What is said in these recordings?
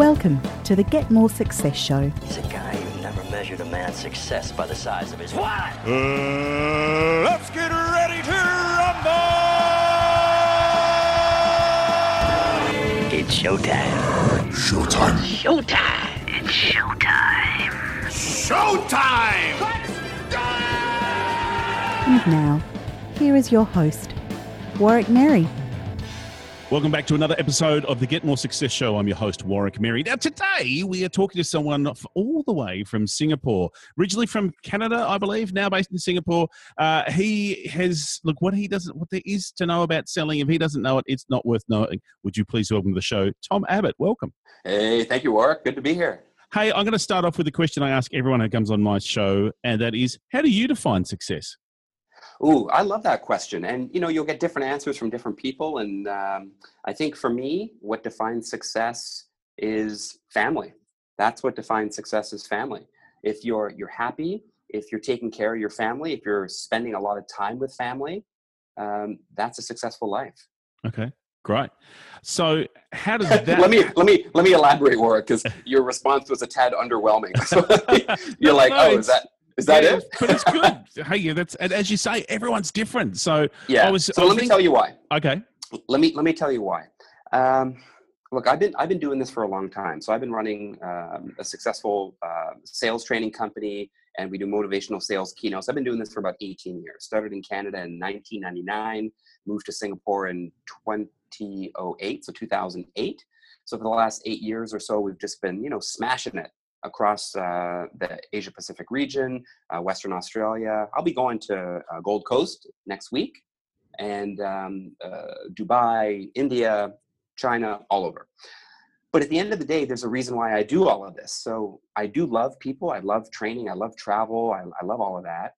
Welcome to the Get More Success Show. He's a guy who never measured a man's success by the size of his what? Uh, let's get ready to rumble! It's showtime. Showtime. Showtime. It's showtime. Showtime! And now, here is your host, Warwick Merry. Welcome back to another episode of the Get More Success Show. I'm your host, Warwick Merry. Now, today we are talking to someone all the way from Singapore, originally from Canada, I believe, now based in Singapore. Uh, he has, look, what he doesn't, what there is to know about selling, if he doesn't know it, it's not worth knowing. Would you please welcome to the show, Tom Abbott? Welcome. Hey, thank you, Warwick. Good to be here. Hey, I'm going to start off with a question I ask everyone who comes on my show, and that is, how do you define success? Ooh, I love that question. And you know, you'll get different answers from different people. And um, I think for me, what defines success is family. That's what defines success is family. If you're you're happy, if you're taking care of your family, if you're spending a lot of time with family, um, that's a successful life. Okay, great. So, how does that? let me let me let me elaborate, Warwick, because your response was a tad underwhelming. So you're like, No, oh, is that is that Yeah, it? but it's good. hey, yeah, that's and as you say, everyone's different. So, Yeah. I was. so I was let me tell you why. Okay. let me let me tell you why. Um, look, I've been I've been doing this for a long time. So I've been running um, a successful uh, sales training company, and we do motivational sales keynotes. I've been doing this for about 18 years. Started in Canada in 1999, moved to Singapore in 2008, so 2008. So for the last eight years or so, we've just been you know smashing it across uh, the Asia Pacific region, uh, Western Australia. I'll be going to uh, Gold Coast next week and um, uh, Dubai, India, China, all over. But at the end of the day, there's a reason why I do all of this. So I do love people. I love training. I love travel. I, I love all of that.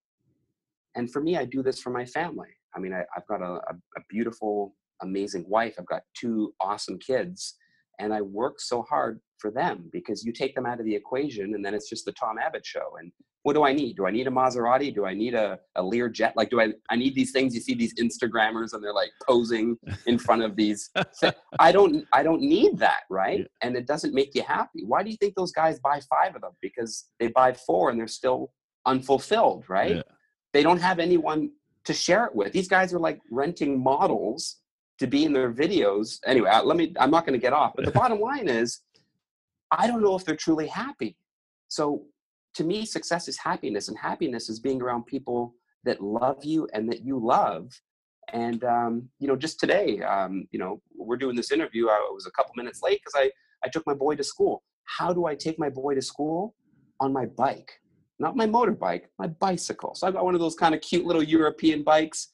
And for me, I do this for my family. I mean, I, I've got a, a, a beautiful, amazing wife. I've got two awesome kids. And I work so hard for them because you take them out of the equation and then it's just the Tom Abbott show. And what do I need? Do I need a Maserati? Do I need a, a Lear jet? Like, do I, I need these things? You see these Instagrammers and they're like posing in front of these. I don't, I don't need that. Right. Yeah. And it doesn't make you happy. Why do you think those guys buy five of them? Because they buy four and they're still unfulfilled. Right. Yeah. They don't have anyone to share it with. These guys are like renting models to be in their videos. Anyway, let me, I'm not going to get off, but the bottom line is, I don't know if they're truly happy. So to me, success is happiness, and happiness is being around people that love you and that you love. And um, you know, just today, um, you know, we're doing this interview. I was a couple minutes late because I I took my boy to school. How do I take my boy to school? On my bike, not my motorbike, my bicycle. So I got one of those kind of cute little European bikes,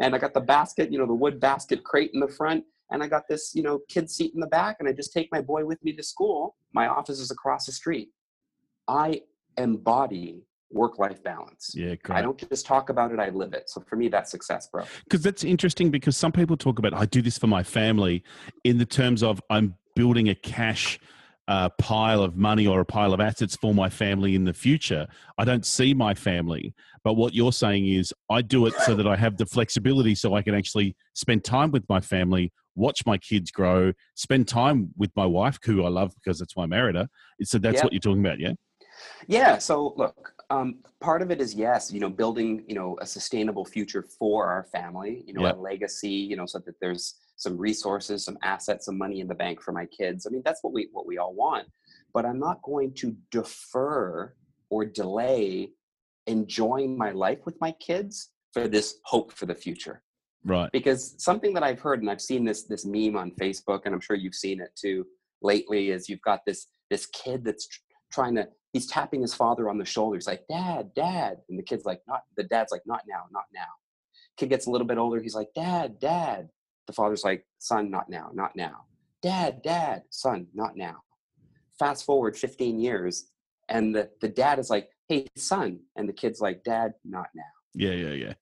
and I got the basket, you know, the wood basket crate in the front, and I got this, you know, kid seat in the back, and I just take my boy with me to school. My office is across the street. I embody work-life balance. Yeah, I don't just talk about it, I live it. So for me, that's success, bro. Because that's interesting. Because some people talk about I do this for my family, in the terms of I'm building a cash uh, pile of money or a pile of assets for my family in the future. I don't see my family, but what you're saying is I do it so that I have the flexibility, so I can actually spend time with my family, watch my kids grow, spend time with my wife, who I love because that's why I married her. So that's Yeah. what you're talking about, yeah. Yeah. So look, um, part of it is yes, you know, building, you know, a sustainable future for our family, you know, Yep. a legacy, you know, so that there's some resources, some assets, some money in the bank for my kids. I mean, that's what we what we all want. But I'm not going to defer or delay enjoying my life with my kids for this hope for the future Right. because something that I've heard and I've seen this this meme on Facebook and I'm sure you've seen it too lately is you've got this this kid that's tr- trying to he's tapping his father on the shoulder he's like dad dad and the kid's like not the dad's like not now not now. Kid gets a little bit older he's like dad dad the father's like son not now not now. Dad dad son not now. Fast forward 15 years and the, the dad is like hey son and the kid's like dad not now Yeah, yeah, yeah.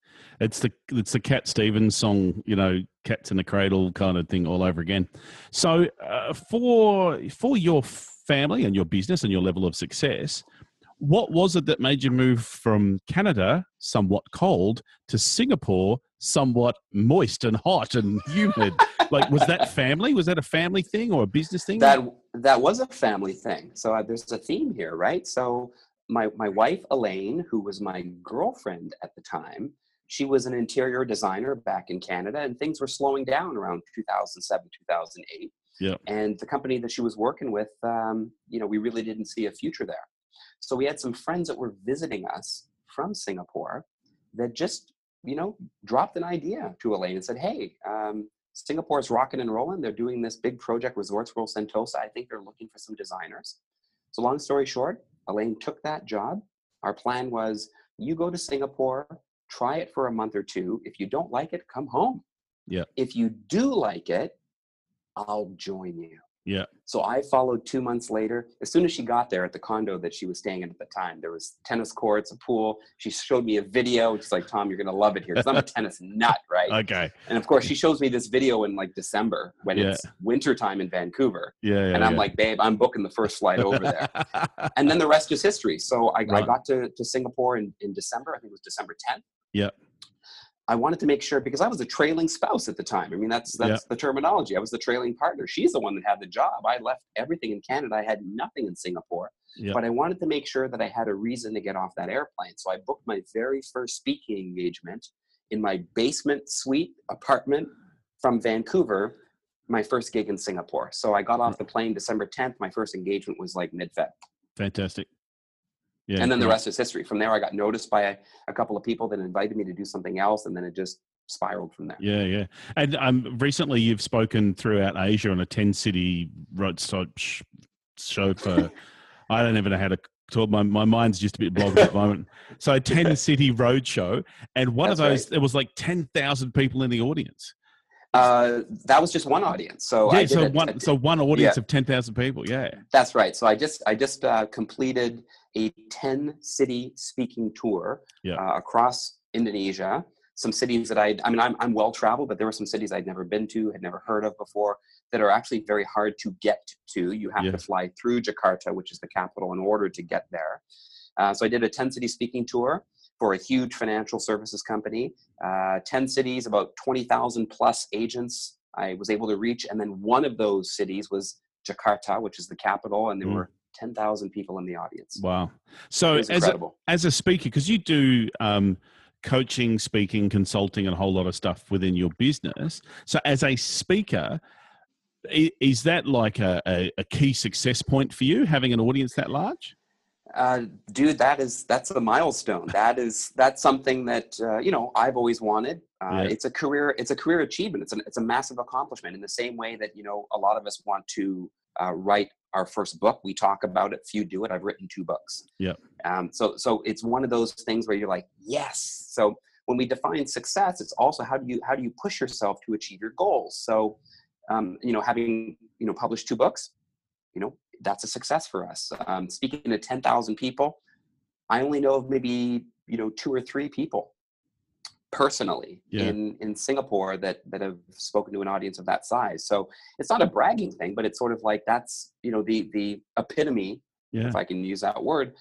It's the it's the Cat Stevens song, you know, "Cats in the Cradle" kind of thing all over again. So, uh, for for your family and your business and your level of success, what was it that made you move from Canada, somewhat cold, to Singapore, somewhat moist and hot and humid. like, was that family? Was that a family thing or a business thing? That that was a family thing. So uh, there's a theme here, right? So my my wife Elaine, who was my girlfriend at the time, she was an interior designer back in Canada, and things were slowing down around 2007, 2008. Yeah. And the company that she was working with, um, you know, we really didn't see a future there. So we had some friends that were visiting us from Singapore that just, you know, dropped an idea to Elaine and said, "Hey, um, Singapore's rocking and rolling. They're doing this big project, Resorts World Sentosa. I think they're looking for some designers." So long story short, Elaine took that job. Our plan was, you go to Singapore, try it for a month or two. If you don't like it, come home. Yeah. If you do like it, I'll join you. Yeah. So I followed two months later. As soon as she got there at the condo that she was staying in at the time, there was tennis courts, a pool. She showed me a video. She's like, Tom, you're gonna love it here. Because I'm a tennis nut, right? Okay. And of course, she shows me this video in like December when Yeah. it's wintertime in Vancouver. Yeah. yeah and I'm yeah. like, babe, I'm booking the first flight over there. and then the rest is history. So I, I got to, to Singapore in, in December. I think it was December 10th. Yeah. I wanted to make sure because I was a trailing spouse at the time. I mean, that's that's the terminology. I was the trailing partner. She's the one that had the job. I left everything in Canada. I had nothing in Singapore. Yeah. But I wanted to make sure that I had a reason to get off that airplane. So I booked my very first speaking engagement in my basement suite apartment from Vancouver, my first gig in Singapore. So I got off hmm. the plane December 10th. My first engagement was like mid Feb. Fantastic. Yeah. and then the rest is history. From there, I got noticed by a, a couple of people that invited me to do something else, and then it just spiraled from there. Yeah, yeah. And um, recently you've spoken throughout Asia on a 10 city road stop sh- show for, I don't even know how to talk. My, my mind's just a bit blogged at the moment. So 10 city roadshow. And one of those, right. there was like 10,000 people in the audience. Uh, that was just one audience. So I yeah, so one, so one audience yeah. of 10,000 people. Yeah. That's right. So I just I just uh, completed a ten city speaking tour Yeah. uh, across Indonesia. Some cities that I I mean I'm I'm well traveled, but there were some cities I'd never been to, had never heard of before, that are actually very hard to get to. You have Yeah. to fly through Jakarta, which is the capital, in order to get there. Uh, so I did a ten city speaking tour for a huge financial services company. Uh, ten cities, about twenty thousand plus agents. I was able to reach, and then one of those cities was Jakarta, which is the capital, and there Mm. were 10,000 people in the audience. Wow. So as a, as a speaker, because you do um, coaching, speaking, consulting, and a whole lot of stuff within your business. So as a speaker, is that like a, a, a key success point for you, having an audience that large? Uh, dude, that is that's a milestone. That is that's something that uh, you know I've always wanted. Uh, Yeah. It's a career. It's a career achievement. It's an it's a massive accomplishment. In the same way that you know a lot of us want to uh, write our first book. We talk about it. Few do it. I've written two books. Yep. Um, so so it's one of those things where you're like, yes. So when we define success, it's also how do you how do you push yourself to achieve your goals. So um, you know, having you know published two books, you know, that's a success for us. Um, speaking to ten thousand people, I only know of maybe you know two or three people personally Yeah. in in Singapore that that have spoken to an audience of that size. So it's not a bragging thing, but it's sort of like that's you know the the epitome, Yeah. if I can use that word,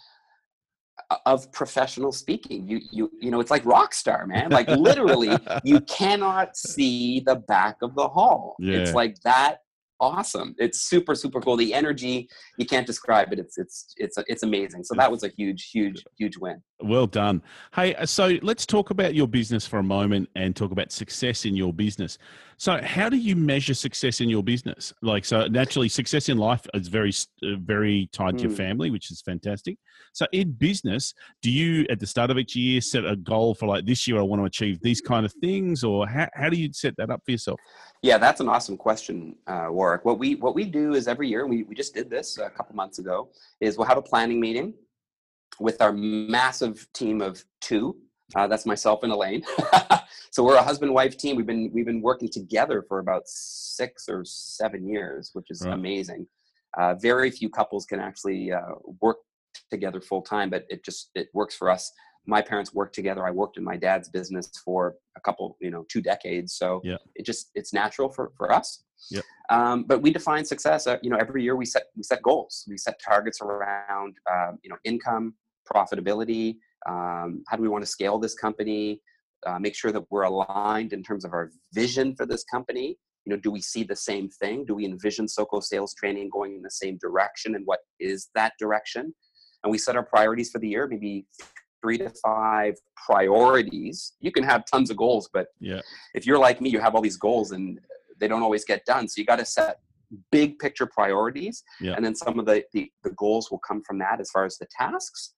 of professional speaking. You you you know it's like rock star, man. Like literally, you cannot see the back of the hall. It's like that awesome. It's super super cool. The energy you can't describe it. It's it's it's it's amazing. So that was a huge huge huge win. Well done. Hey, uh, so let's talk about your business for a moment and talk about success in your business. So, how do you measure success in your business? Like, so naturally, success in life is very, uh, very tied to your Hmm. family, which is fantastic. So, in business, do you at the start of each year set a goal for like this year, I want to achieve these kind of things, or how, how do you set that up for yourself? Yeah, that's an awesome question, uh, Warwick. What we what we do is every year, we, we just did this a couple months ago, is we'll have a planning meeting with our massive team of two. Uh, that's myself and Elaine. so we're a husband wife team. We've been we've been working together for about six or seven years, which is Right. amazing. Uh, very few couples can actually uh, work together full time, but it just it works for us. My parents worked together. I worked in my dad's business for a couple, you know, two decades. So Yeah. it just it's natural for for us. Yep. Um, but we define success. Uh, you know, every year we set we set goals. We set targets around um, you know income, profitability. Um, how do we want to scale this company? uh, make sure that we're aligned in terms of our vision for this company. You know, do we see the same thing? Do we envision SoCo sales training going in the same direction? And what is that direction? And we set our priorities for the year, maybe three to five priorities. You can have tons of goals, but Yeah. if you're like me, you have all these goals and they don't always get done. So you got to set big picture priorities, Yeah. and then some of the, the the goals will come from that as far as the tasks,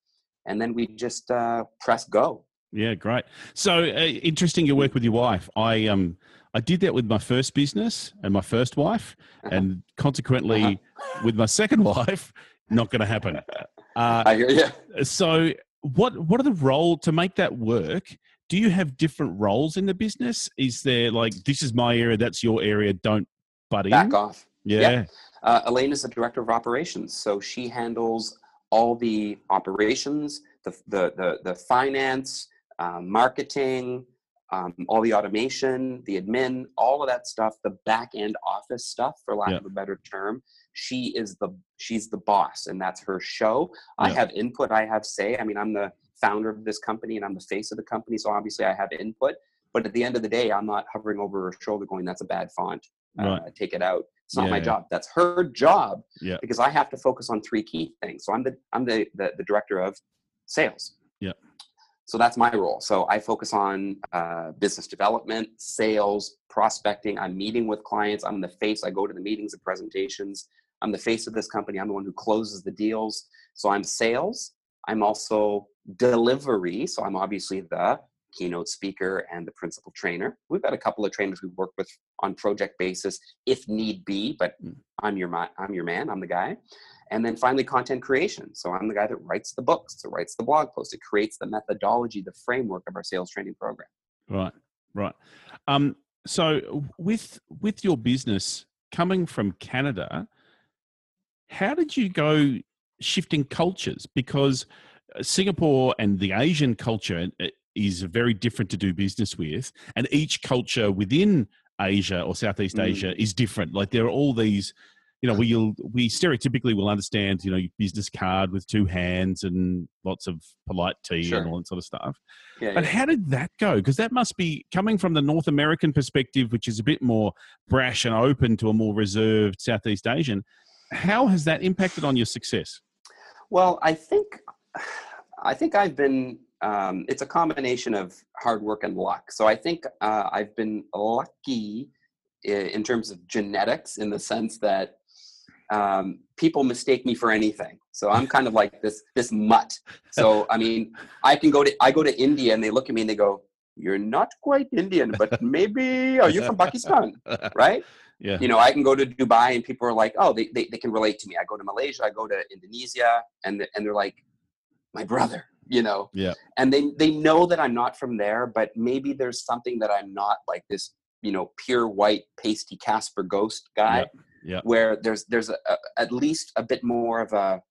and then we just uh, press go. Yeah, great. So uh, interesting your work with your wife. I um I did that with my first business and my first wife, Uh-huh. and consequently with my second wife, not going to happen. Uh, I hear you. so what what are the role to make that work? Do you have different roles in the business? Is there like this is my area, that's your area, don't butt in? Back off. Yeah. Yeah. Uh, Elaine is the director of operations, so she handles all the operations, the the the, the finance, um, marketing, um, all the automation, the admin, all of that stuff, the back end office stuff, for lack Yeah. of a better term. She is the she's the boss, and that's her show. I have input. I have say. I mean, I'm the founder of this company, and I'm the face of the company, so obviously I have input. But at the end of the day, I'm not hovering over her shoulder going, "That's a bad font. Uh, Right. Take it out." It's not my Yeah. job. That's her job Yeah. because I have to focus on three key things. So I'm the I'm the the, the director of sales. Yeah. So that's my role. So I focus on uh, business development, sales, prospecting. I'm meeting with clients. I'm the face. I go to the meetings and presentations. I'm the face of this company. I'm the one who closes the deals. So I'm sales. I'm also delivery. So I'm obviously the keynote speaker and the principal trainer. We've got a couple of trainers we work with on project basis if need be, but Mm. I'm your I'm your man. I'm the guy. And then finally, content creation. So I'm the guy that writes the books, that writes the blog post, it creates the methodology, the framework of our sales training program. Right, right. Um, so with with your business coming from Canada, how did you go shifting cultures? Because uh, Singapore and the Asian culture uh, is very different to do business with, and each culture within Asia or Southeast Mm. Asia is different. Like there are all these. You know, we'll we stereotypically will understand, you know, your business card with two hands and lots of polite tea Sure. and all that sort of stuff. Yeah, But yeah. how did that go? Because that must be coming from the North American perspective, which is a bit more brash and open to a more reserved Southeast Asian. How has that impacted on your success? Well, I think I think I've been. Um, it's a combination of hard work and luck. So I think uh, I've been lucky in terms of genetics, in the sense that um, people mistake me for anything. So I'm kind of like this this mutt. So I mean, I can go to I go to India and they look at me and they go, "You're not quite Indian, but maybe are you from Pakistan?" Right? Yeah. you know i can go to dubai and people are like oh they, they, they can relate to me i go to malaysia i go to indonesia and and they're like my brother you know Yeah. and they they know that i'm not from there but maybe there's something that i'm not like this you know pure white pasty casper ghost guy yeah. where there's there's a, a, at least a bit more of a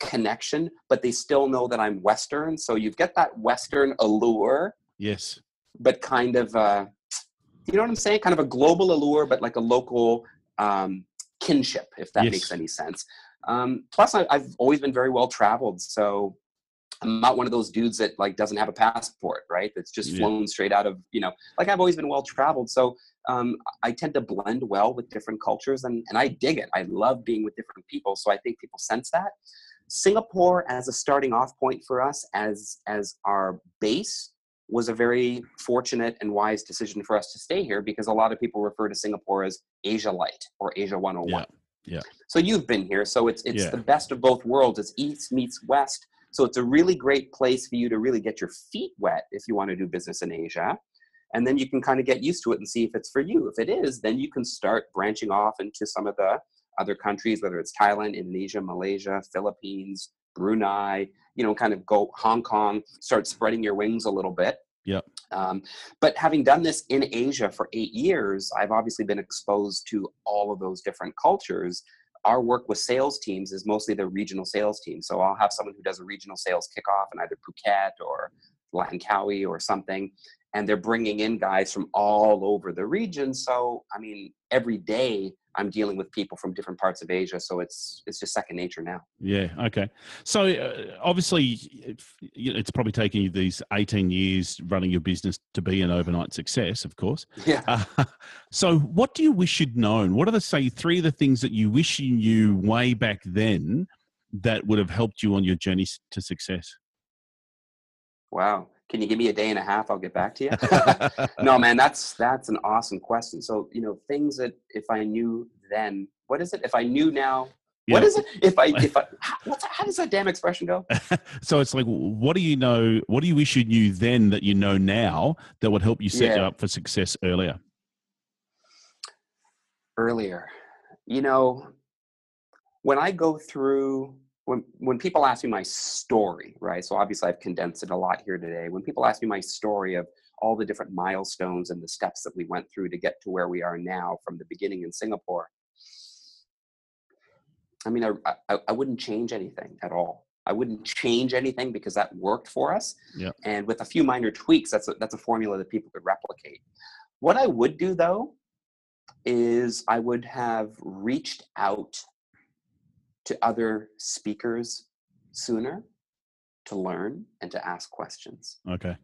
connection but they still know that i'm western so you get that western allure Yes. but kind of uh, you know what I'm saying? Kind of a global allure, but like a local um, kinship, if that Yes. makes any sense. Um, plus, I, I've always been very well traveled, so I'm not one of those dudes that like doesn't have a passport, right? That's just Yeah. flown straight out of you know. Like I've always been well traveled, so um, I tend to blend well with different cultures, and and I dig it. I love being with different people, so I think people sense that. Singapore as a starting off point for us, as as our base, was a very fortunate and wise decision for us to stay here because a lot of people refer to Singapore as Asia Light or Asia 101. Yeah, oh yeah. So you've been here, so it's it's Yeah. the best of both worlds. It's east meets west. So it's a really great place for you to really get your feet wet if you want to do business in Asia. And then you can kind of get used to it and see if it's for you. If it is, then you can start branching off into some of the other countries, whether it's Thailand, Indonesia, Malaysia, Philippines, Brunei, you know, kind of go Hong Kong, start spreading your wings a little bit. Yep. Um, but having done this in Asia for eight years, I've obviously been exposed to all of those different cultures. Our work with sales teams is mostly the regional sales team. So I'll have someone who does a regional sales kickoff in either Phuket or Langkawi or something. and they're bringing in guys from all over the region. So, I mean, every day I'm dealing with people from different parts of Asia, so it's it's just second nature now. Yeah. Okay. So uh, obviously, it's probably taken you these eighteen years running your business to be an overnight success. Of course. Yeah. Uh, so, what do you wish you'd known? What are the say three of the things that you wish you knew way back then that would have helped you on your journey to success? Wow. Can you give me a day and a half? I'll get back to you. no, man, that's that's an awesome question. So, you know, things that if I knew then, what is it? If I knew now, what is it? If I if I what's, how does that damn expression go? so it's like, what do you know? What do you wish you knew then that you know now that would help you set yeah. you up for success earlier? Earlier, you know, when I go through when when people ask me my story, right? So obviously I've condensed it a lot here today. When people ask me my story of all the different milestones and the steps that we went through to get to where we are now from the beginning in Singapore, I mean, I, I, I wouldn't change anything at all. I wouldn't change anything because that worked for us. Yep. And with a few minor tweaks, that's a, that's a formula that people could replicate. What I would do though is I would have reached out to other speakers sooner to learn and to ask questions. Okay.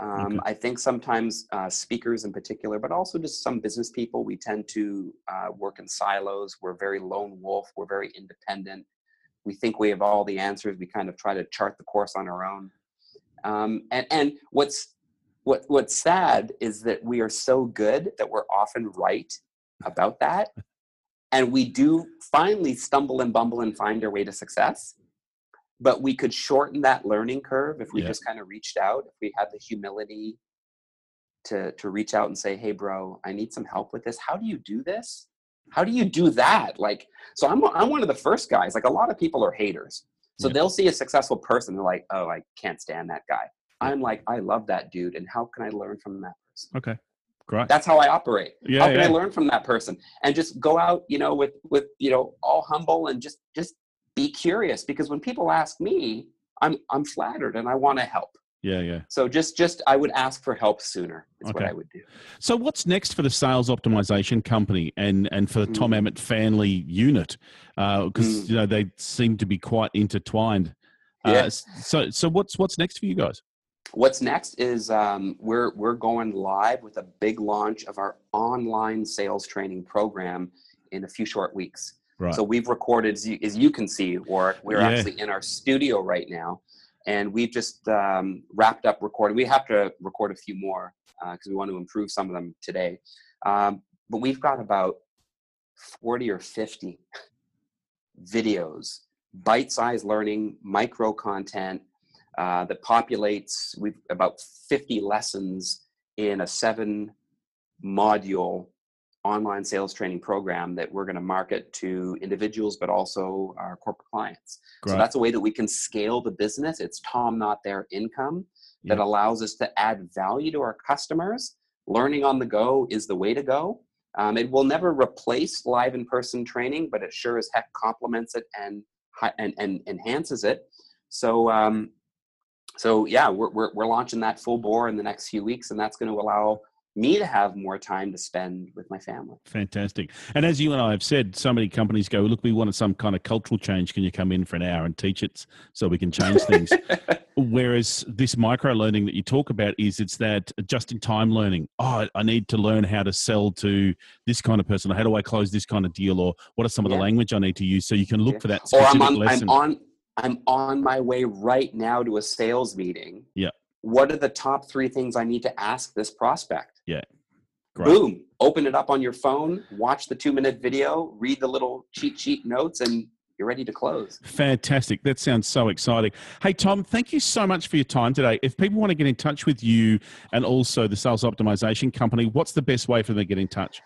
Um, okay. I think sometimes uh, speakers in particular, but also just some business people, we tend to uh, work in silos. We're very lone wolf. We're very independent. We think we have all the answers. We kind of try to chart the course on our own. Um, and and what's what what's sad is that we are so good that we're often right about that, and we do finally stumble and bumble and find our way to success. But we could shorten that learning curve if we yeah. just kind of reached out if we had the humility to to reach out and say hey bro i need some help with this. How do you do this? How do you do that? Like so i'm i'm one of the first guys like a lot of people are haters. So yeah. they'll see a successful person they're like oh i can't stand that guy. I'm like i love that dude and how can i learn from that person? Okay Great. That's how I operate. Yeah, how can yeah. I learn from that person and just go out, you know, with with you know, all humble and just just be curious because when people ask me, I'm I'm flattered and I want to help. Yeah, yeah. So just just I would ask for help sooner. Is okay. what I would do. So what's next for the sales optimization company and and for the mm. Tom Abbott family unit? Because uh, mm. you know they seem to be quite intertwined. Uh, yes. So so what's what's next for you guys? What's next is um, we're we're going live with a big launch of our online sales training program in a few short weeks. Right. So we've recorded, as you, as you can see, Warwick, we're yeah. actually in our studio right now, and we've just um, wrapped up recording. We have to record a few more because uh, we want to improve some of them today. Um, but we've got about 40 or 50 videos, bite-sized learning, micro content uh, that populates. We've about 50 lessons in a seven module online sales training program that we're going to market to individuals but also our corporate clients Great. so that's a way that we can scale the business it's tom not their income that yep. allows us to add value to our customers learning on the go is the way to go um, it will never replace live in-person training but it sure as heck complements it and and, and enhances it so um, so yeah we're, we're, we're launching that full bore in the next few weeks and that's going to allow me to have more time to spend with my family. Fantastic. And as you and I have said, so many companies go, look, we wanted some kind of cultural change. Can you come in for an hour and teach it so we can change things? Whereas this micro learning that you talk about is it's that just in time learning. Oh, I need to learn how to sell to this kind of person. How do I close this kind of deal? Or what are some of the language I need to use? So you can look yeah. for that or I'm on, lesson. I'm on I'm on my way right now to a sales meeting. Yeah what are the top three things I need to ask this prospect? Yeah. Great. Boom. Open it up on your phone, watch the two minute video, read the little cheat sheet notes, and you're ready to close. Fantastic. That sounds so exciting. Hey, Tom, thank you so much for your time today. If people want to get in touch with you and also the Sales Optimization Company, what's the best way for them to get in touch?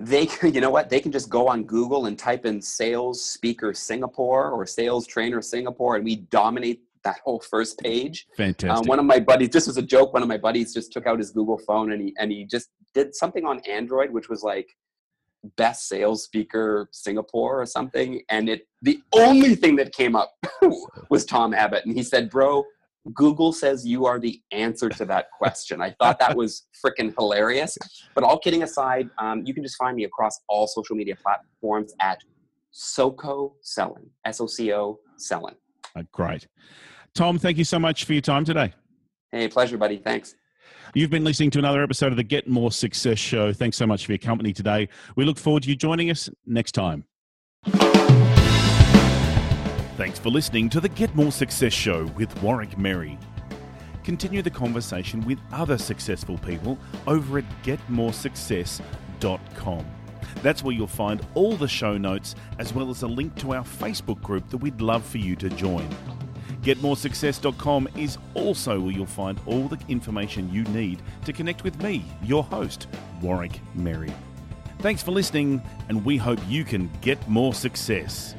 They, can you know what? They can just go on Google and type in sales speaker Singapore or sales trainer Singapore, and we dominate that whole first page. Fantastic. Um, one of my buddies, just as a joke, one of my buddies just took out his Google phone and he and he just did something on Android, which was like best sales speaker Singapore or something. And it the only thing that came up was Tom Abbott, and he said, "Bro, Google says you are the answer to that question. I thought that was freaking hilarious. But all kidding aside, um, you can just find me across all social media platforms at SoCo Selling, S O C O Selling. Uh, great. Tom, thank you so much for your time today. Hey, pleasure, buddy. Thanks. You've been listening to another episode of the Get More Success Show. Thanks so much for your company today. We look forward to you joining us next time. Thanks for listening to the Get More Success Show with Warwick Merry. Continue the conversation with other successful people over at getmoresuccess.com. That's where you'll find all the show notes as well as a link to our Facebook group that we'd love for you to join. GetMoreSuccess.com is also where you'll find all the information you need to connect with me, your host, Warwick Merry. Thanks for listening, and we hope you can get more success.